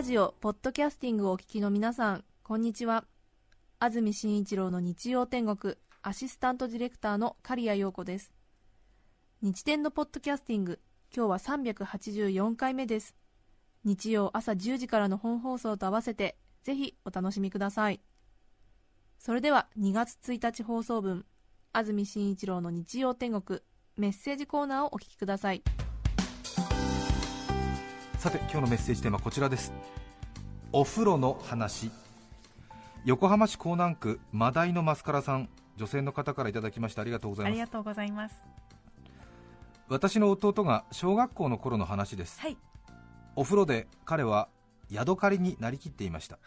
ラジオポッドキャスティングをお聞きの皆さんこんにちは。安住紳一郎の日曜天国アシスタントディレクターの刈谷陽子です。日天のポッドキャスティング今日は384回目です。日曜朝10時からの本放送と合わせてぜひお楽しみください。それでは2月1日放送分安住紳一郎の日曜天国メッセージコーナーをお聞きください。さて今日のメッセージテーマはこちらです。お風呂の話。横浜市港南区マダイのマスカラさん。女性の方からいただきましてありがとうございます。ありがとうございます。私の弟が小学校の頃の話です。はい。お風呂で彼はヤドカリになりきっていました。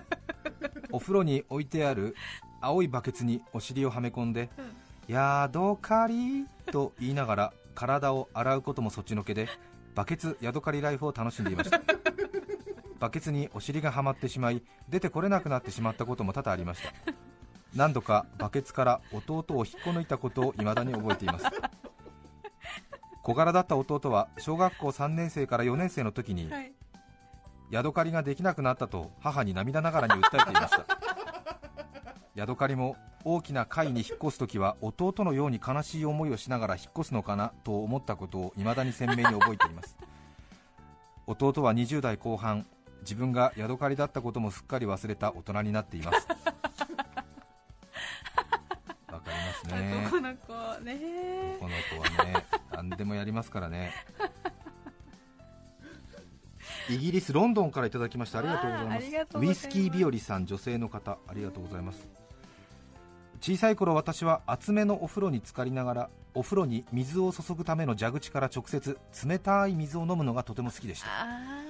お風呂に置いてある青いバケツにお尻をはめ込んで「ヤドカリ」と言いながら体を洗うこともそっちのけでバケツヤドカリライフを楽しんでいました。バケツにお尻がはまってしまい出てこれなくなってしまったことも多々ありました。何度かバケツから弟を引っこ抜いたことを未だに覚えています。小柄だった弟は小学校3年生から4年生の時にはい。ヤドカリができなくなったと母に涙ながらに訴えていました。ヤドカリも大きな階に引っ越す時は弟のように悲しい思いをしながら引っ越すのかなと思ったことを未だに鮮明に覚えています。弟は20代後半自分がヤドカリだったこともすっかり忘れた大人になっています。わかりますね。この子ね。この子はね何でもやりますからね。イギリス・ロンドンからいただきましたありがとうございわああますりがとうございます。ウイスキー日和さん女性の方ありがとうございます小さい頃私は厚めのお風呂に浸かりながらお風呂に水を注ぐための蛇口から直接冷たい水を飲むのがとても好きでした。あ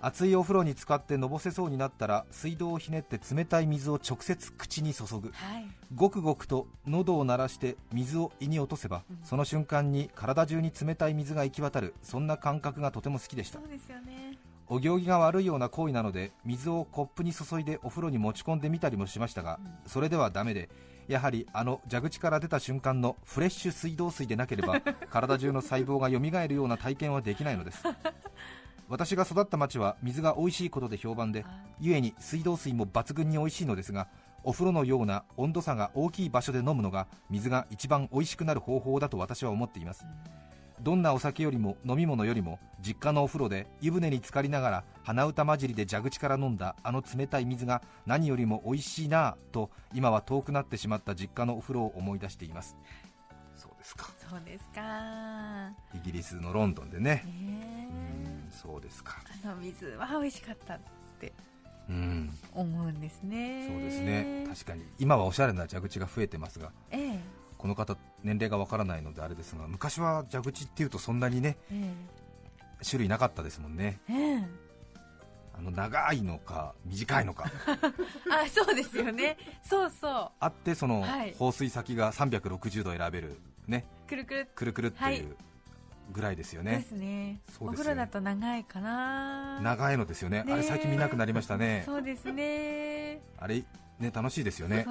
熱いお風呂に浸かってのぼせそうになったら水道をひねって冷たい水を直接口に注ぐ。ーはい。ごくごくと喉を鳴らして水を胃に落とせば、その瞬間に体中に冷たい水が行き渡るそんな感覚がとても好きでした。そうですよね。お行儀が悪いような行為なので水をコップに注いでお風呂に持ち込んでみたりもしましたが、それではダメでやはりあの蛇口から出た瞬間のフレッシュ水道水でなければ 体中の細胞が蘇るような体験はできないのです。私が育った町は水が美味しいことで評判で故に水道水も抜群に美味しいのですがお風呂のような温度差が大きい場所で飲むのが水が一番美味しくなる方法だと私は思っていますどんなお酒よりも飲み物よりも実家のお風呂で湯船に浸かりながら鼻歌混じりで蛇口から飲んだあの冷たい水が何よりも美味しいなぁと今は遠くなってしまった実家のお風呂を思い出しています。そうですか。そうですかイギリスのロンドンでねね。うんそうですか。あの水は美味しかったってうん。思うんですね。そうですね。確かに。今はおしゃれな蛇口が増えてますが。ええこの方年齢がわからないのであれですが昔は蛇口っていうとそんなにねえ種類なかったですもんね。ええ。えあの長いのか短いのか。あそうですよね。そうそう。あってそのはい。放水先が360度選べるね。くるくる。くるくるっていうぐらいですよでね、すね。そうですよ。お風呂だと長いかな。長いのですよね。ねあれ最近見なくなりましたね。そうですね。あれね楽しいですよね。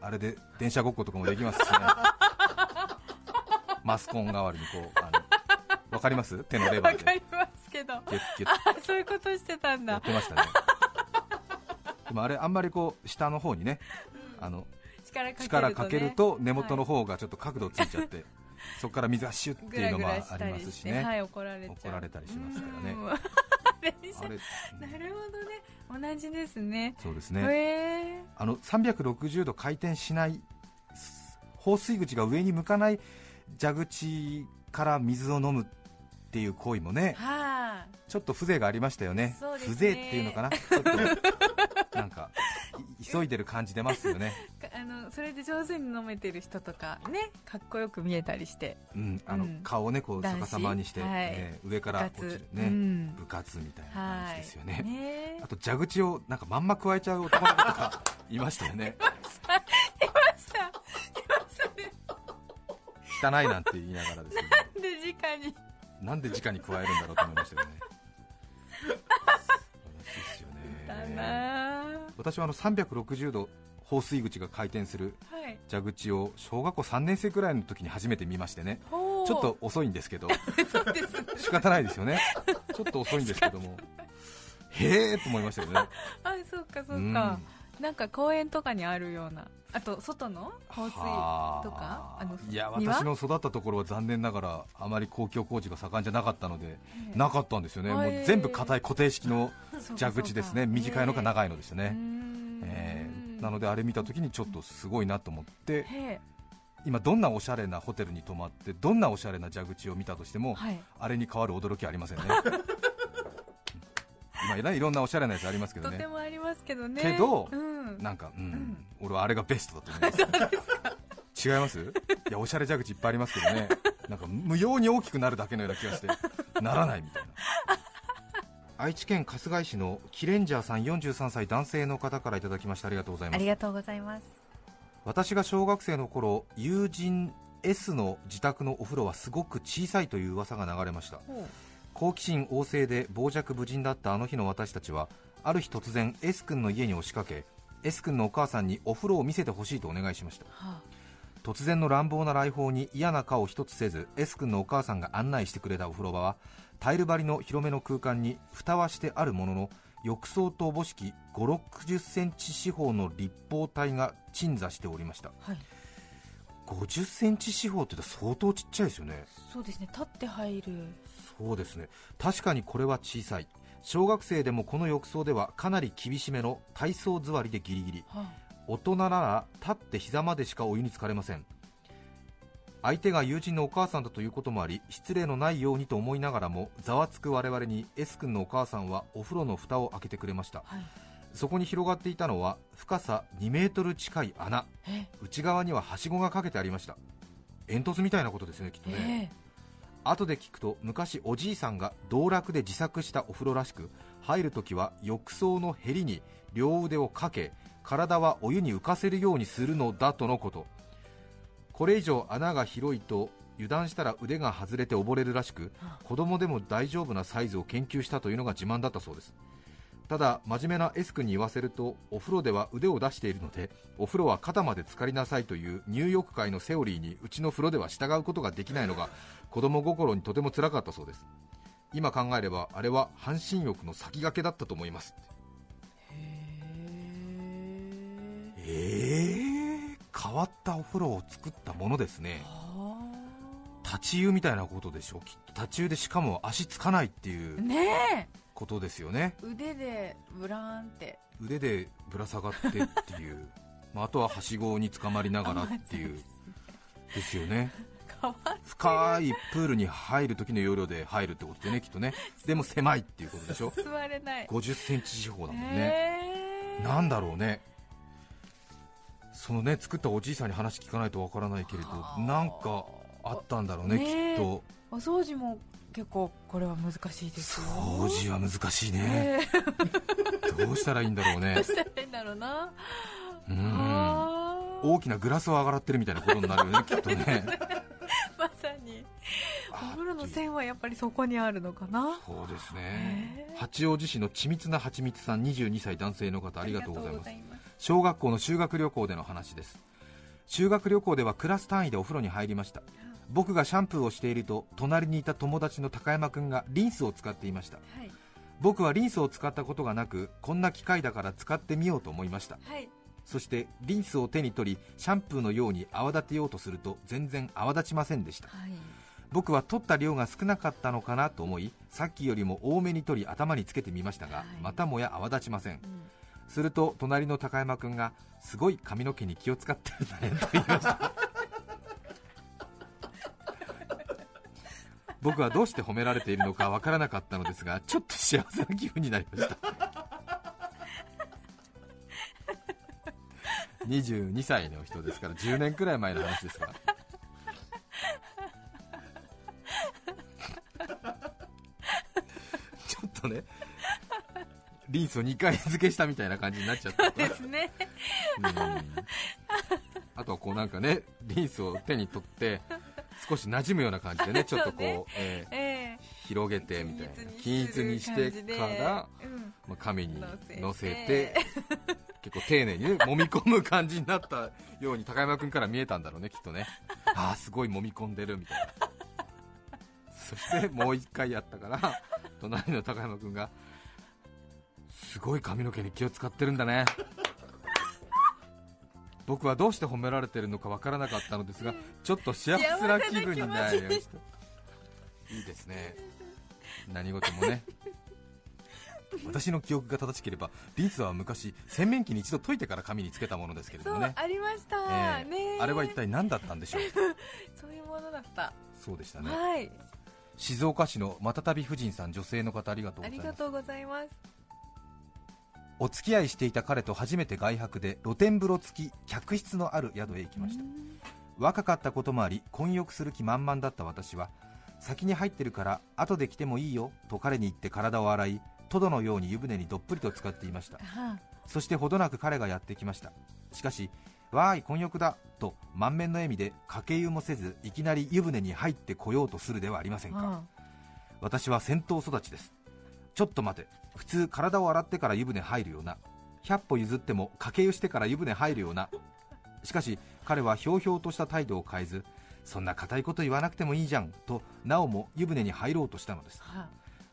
あれで電車ごっことかもできますしね。マスコン代わりにこうあのわかります？手のレバーで。わかりますけど。そういうことしてたんだ。やってましたね。でもあれあんまりこう下の方にねあの力かけると、根元の方がちょっと角度ついちゃって、そこから水がシュッっていうのもありますしね。はい怒られ怒られたりしますからね。なるほどね。同じですね。そうですね。へえあの360度回転しない放水口が上に向かない蛇口から水を飲むっていう行為もねはあちょっと風情がありましたよね。ね。風情っていうのかな？ちょっとなんかい急いでる感じ出ますよね。か あのそれで上手に飲めてる人とかねかっこよく見えたりして。うん、あのうん。顔をねこう逆さまにして、はい。えー上から落ちるね、うん。部活みたいなはい感じですよね、ね。あと蛇口をなんかまんま加えちゃう男の子とかいましたよね。いました。いました。ね。汚いなんて言いながらですね。で直に。なんで直に加えるんだろうと思いましたよね私はあの360度放水口が回転するはい。蛇口を小学校3年生くらいの時に初めて見ましてね。ちょっと遅いんですけど。仕方ないですよね。ちょっと遅いんですけども。へえと思いましたよね。あそうかそううん。か、なんか公園とかにあるようなあと外の放水とかあ。のいや庭？私の育ったところは残念ながらあまり公共工事が盛んじゃなかったので、ええ。なかったんですよね、もうへえ全部硬い固定式の蛇口ですね、短いのかへ長いのでしたえうね、んえ。ーなのであれ見たときにちょっとすごいなと思って、今、どんなおしゃれなホテルに泊まって、どんなおしゃれな蛇口を見たとしても、はい。あれに変わる驚きはありませんね。今ねいろんなおしゃれなやつありますけどね。とて、もありますけどね。けどうん、なんか、うん。ん。俺はあれがベストだと思います。違います？いやおしゃれ蛇口いっぱいありますけどね、なんか無用に大きくなるだけのような気がして、ならないみたいな。愛知県春日井市のキレンジャーさん43歳男性の方からいただきました。ありがとうございます。ありがとうございます。私が小学生の頃友人 S の自宅のお風呂はすごく小さいという噂が流れました好奇心旺盛で傍若無人だったあの日の私たちはある日突然 S 君の家に押しかけ S 君のお母さんにお風呂を見せてほしいとお願いしました。は突然の乱暴な来訪に嫌な顔一つせず S 君のお母さんが案内してくれたお風呂場はタイル張りの広めの空間に蓋はしてあるものの浴槽とおぼしき5 6 0センチ四方の立方体が鎮座しておりました。はい。50センチ四方って言ったら相当ちっちゃいですよね。そうですね。立って入るそうですね。確かにこれは小さい。小学生でもこの浴槽ではかなり厳しめの体操座りでギリギリ。は大人なら立って膝までしかお湯に浸かれません。相手が友人のお母さんだということもあり失礼のないようにと思いながらもざわつく我々に S 君のお母さんはお風呂の蓋を開けてくれました。はい。そこに広がっていたのは深さ2メートル近い穴。え内側にははしごがかけてありました。煙突みたいなことですねきっとね、え後で聞くと昔おじいさんが道楽で自作したお風呂らしく入るときは浴槽のへりに両腕をかけ体はお湯に浮かせるようにするのだとのこと。これ以上穴が広いと油断したら腕が外れて溺れるらしく子供でも大丈夫なサイズを研究したというのが自慢だったそうです。ただ真面目な S 君に言わせるとお風呂では腕を出しているのでお風呂は肩まで浸かりなさいという入浴界のセオリーにうちの風呂では従うことができないのが子供心にとても辛かったそうです。今考えればあれは半身浴の先駆けだったと思います。へええー、変わったお風呂を作ったものですね。は立ち湯みたいなことでしょきっと。立ち湯でしかも足つかないっていあう。ねことですよね。え腕でブラーンって。腕でぶら下がってっていう。まああとははしごにつかまりながらっていう。ですよね。深いプールに入る時の要領で入るってことでねきっとね。でも狭いっていうことでしょ。座れない。5 0センチ四方だもんね、へえなんだろうね。そのね作ったおじいさんに話聞かないとわからないけれどはあ。なんかあったんだろうねねえ。きっと。お掃除も結構これは難しいですよ。掃除は難しいね。ねえ。どうしたらいいんだろうね。どうしたらいいんだろうな。うん。大きなグラスを上がってるみたいなことになるよねきっとね。まさに。お風呂の線はやっぱりそこにあるのかな。そうですね。へえ。八王子市の緻密なはちみつさん22歳男性の方ありがとうございます。ありがとうございます。小学校の修学旅行での話です。修学旅行ではクラス単位でお風呂に入りました僕がシャンプーをしていると隣にいた友達の高山くんがリンスを使っていました。はい。僕はリンスを使ったことがなくこんな機械だから使ってみようと思いました。はい。そしてリンスを手に取りシャンプーのように泡立てようとすると全然泡立ちませんでした。はい。僕は取った量が少なかったのかなと思いさっきよりも多めに取り頭につけてみましたが、はい。またもや泡立ちません。うん。すると隣の高山くんがすごい髪の毛に気を使ってるんだねと言いました僕はどうして褒められているのかわからなかったのですが ちょっと幸せな気分になりました。22歳の人ですから10年くらい前の話ですから。ちょっとねリンスを2回付けしたみたいな感じになっちゃった。ですね。うん。あとはこうなんかねリンスを手に取って少し馴染むような感じでね ちょっとこうえーええ。広げてみたいな。均均一にしてから、うん。まあ、紙に乗せて。乗せて結構丁寧にね揉み込む感じになったように高山君から見えたんだろうねきっとね。ああすごい揉み込んでるみたいな。そしてもう一回やったから隣の高山君がすごい髪の毛に気を使ってるんだね僕はどうして褒められてるのかわからなかったのですがちょっと幸せな気分になりましたいいですね。何事もね。私の記憶が正しければリンスは昔洗面器に一度溶いてから髪につけたものですけれどもね。ありました、えー、ねあれは一体何だったんでしょう そういうものだった。そうでしたね、はい、静岡市のまたたび夫人さん女性の方ありがとうございますお付き合いしていた彼と初めて外泊で露天風呂付き客室のある宿へ行きました。若かったこともあり混浴する気満々だった私は先に入ってるから後で来てもいいよと彼に言って体を洗いトドのように湯船にどっぷりと使っていました。そしてほどなく彼がやってきました。しかしわーい混浴だと満面の笑みでかけ湯もせずいきなり湯船に入ってこようとするではありませんか。私は戦闘育ちですちょっと待て。普通体を洗ってから湯船入るような。100歩譲ってもかけ湯してから湯船入るような。しかし彼はひょうひょうとした態度を変えずそんな固いこと言わなくてもいいじゃん。となおも湯船に入ろうとしたのです、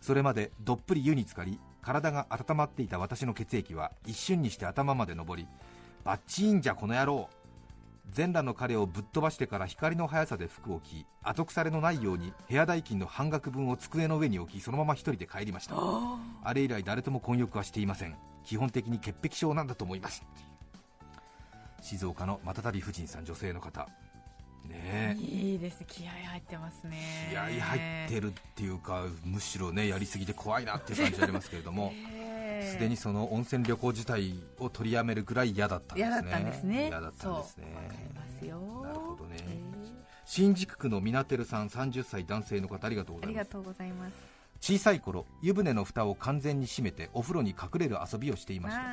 それまでどっぷり湯に浸かり体が温まっていた私の血液は一瞬にして頭まで上りバッチーンじゃこの野郎全裸の彼をぶっ飛ばしてから光の速さで服を着後腐れのないように部屋代金の半額分を机の上に置きそのまま一人で帰りました。あれ以来誰とも混浴はしていません。基本的に潔癖症なんだと思います。静岡のまたたび夫人さん女性の方。ねいいです気合入ってますね。気合入ってるっていうかむしろねやりすぎて怖いなっていう感じありますけれども すでにその温泉旅行自体を取りやめるぐらい嫌だったんですね。嫌だったんですね。嫌だったんですね。わかりますよ。なるほどね。新宿区のみなてるさん30歳男性の方ありがとうございます。ありがとうございます。小さい頃湯船の蓋を完全に閉めてお風呂に隠れる遊びをしていました。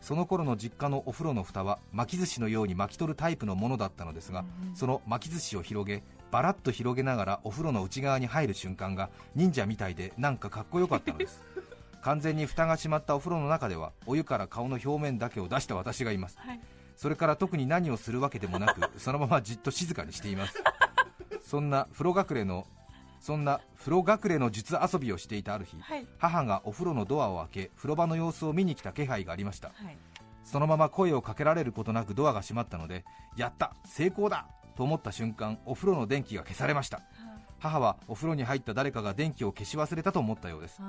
その頃の実家のお風呂の蓋は巻き寿司のように巻き取るタイプのものだったのですが、うん、その巻き寿司を広げバラッと広げながらお風呂の内側に入る瞬間が忍者みたいでなんかかっこよかったのです完全に蓋が閉まったお風呂の中ではお湯から顔の表面だけを出した私がいます、はい、それから特に何をするわけでもなく そのままじっと静かにしています。そんな風呂隠れのそんな風呂隠れの術遊びをしていたある日、はい、母がお風呂のドアを開け風呂場の様子を見に来た気配がありました、はい、そのまま声をかけられることなくドアが閉まったのでやった成功だと思った瞬間お風呂の電気が消されました、母はお風呂に入った誰かが電気を消し忘れたと思ったようです、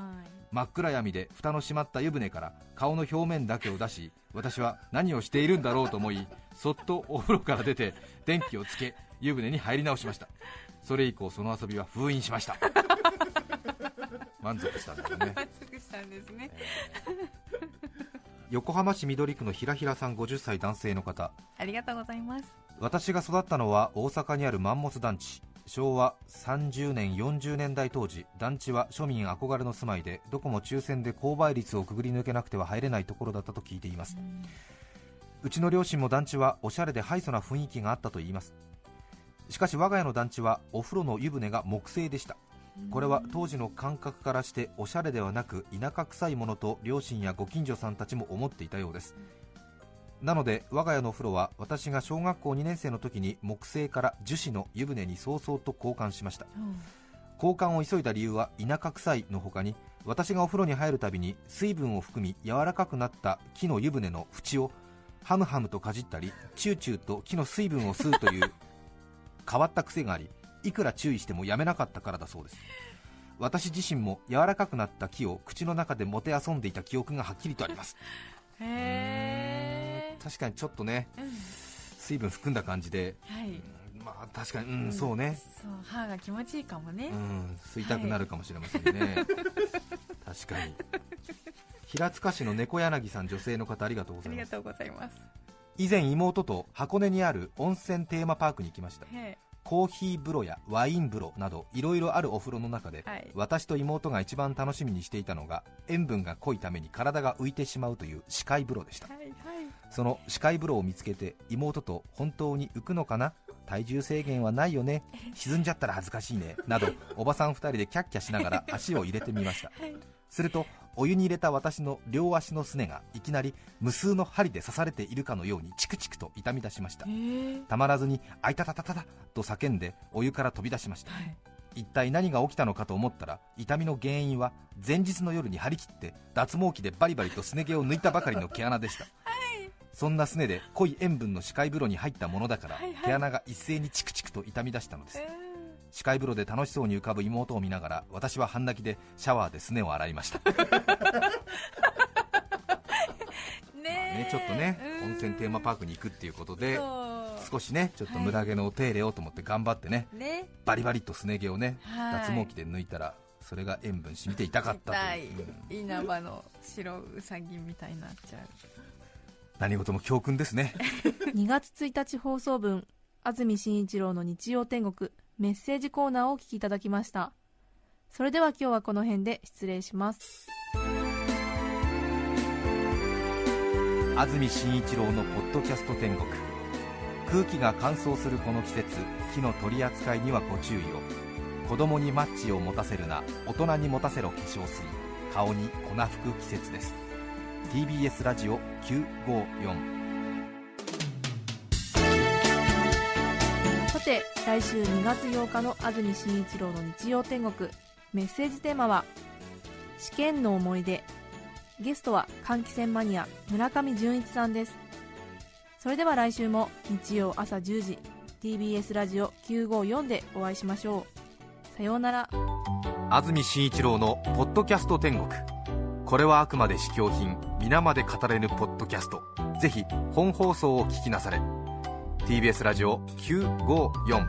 真っ暗闇で蓋の閉まった湯船から顔の表面だけを出し私は何をしているんだろうと思いそっとお風呂から出て電気をつけ湯船に入り直しました。それ以降その遊びは封印しました。満足したんだよね。満足したんですね、えー、横浜市緑区のひらひらさん50歳男性の方。ありがとうございます。私が育ったのは大阪にあるマンモス団地昭和30年40年代当時団地は庶民憧れの住まいでどこも抽選で購買率をくぐり抜けなくては入れないところだったと聞いています。うちの両親も団地はおしゃれでハイソな雰囲気があったといいます。しかし我が家の団地はお風呂の湯船が木製でした。これは当時の感覚からしておしゃれではなく田舎臭いものと両親やご近所さんたちも思っていたようです。なので我が家のお風呂は私が小学校2年生の時に木製から樹脂の湯船に早々と交換しました、うん、交換を急いだ理由は田舎臭いの他に私がお風呂に入るたびに水分を含み柔らかくなった木の湯船の縁をハムハムとかじったりチューチューと木の水分を吸うという 変わった癖がありいくら注意してもやめなかったからだそうです。私自身も柔らかくなった木を口の中でもてあそんでいた記憶がはっきりとあります。へえ確かにちょっとね、うん、水分含んだ感じで、はい、まあ確かに、うん、うん、そうね。そう歯が気持ちいいかもね。うん吸いたくなるかもしれませんね、はい、確かに。平塚市の猫柳さん女性の方ありがとうございます。ありがとうございます。以前妹と箱根にある温泉テーマパークに行きました。コーヒー風呂やワイン風呂などいろいろあるお風呂の中で、はい、私と妹が一番楽しみにしていたのが塩分が濃いために体が浮いてしまうという視界風呂でした、はいはい、その視界風呂を見つけて妹と本当に浮くのかな？体重制限はないよね？沈んじゃったら恥ずかしいね？などおばさん2人でキャッキャしながら足を入れてみました、はい、するとお湯に入れた私の両足のすねがいきなり無数の針で刺されているかのようにチクチクと痛み出しました。たまらずに「あいたたたたた」と叫んでお湯から飛び出しました、はい、一体何が起きたのかと思ったら痛みの原因は前日の夜に張り切って脱毛器でバリバリとすね毛を抜いたばかりの毛穴でした、そんなすねで濃い塩分の視界風呂に入ったものだから、はいはい。毛穴が一斉にチクチクと痛み出したのです。え視界風呂で楽しそうに浮かぶ妹を見ながら私は半泣きでシャワーですねを洗いました、ー ねね、ちょっとねうん。温泉テーマパークに行くっていうことで少しねちょっと無駄毛のお手入れをと思って頑張ってね、ね。バリバリとすね毛をね、はい。脱毛器で抜いたらそれが塩分染みて痛かったという、うん。稲葉の白うさぎみたいになっちゃう何事も教訓ですね。2月1日放送分安住紳一郎の日曜天国メッセージコーナーをお聞きいただきました。それでは今日はこの辺で失礼します。安住紳一郎のポッドキャスト天国。空気が乾燥するこの季節火の取り扱いにはご注意を。子供にマッチを持たせるな大人に持たせろ化粧水。顔に粉吹く季節です。TBS ラジオ954さて来週2月8日の安住紳一郎の日曜天国。メッセージテーマは試験の思い出。ゲストは換気扇マニア村上純一さんです。それでは来週も日曜朝10時 TBS ラジオ954でお会いしましょう。さようなら。安住紳一郎の「ポッドキャスト天国」これはあくまで試供品皆まで語れぬポッドキャスト。ぜひ本放送を聞きなされ。TBS ラジオ954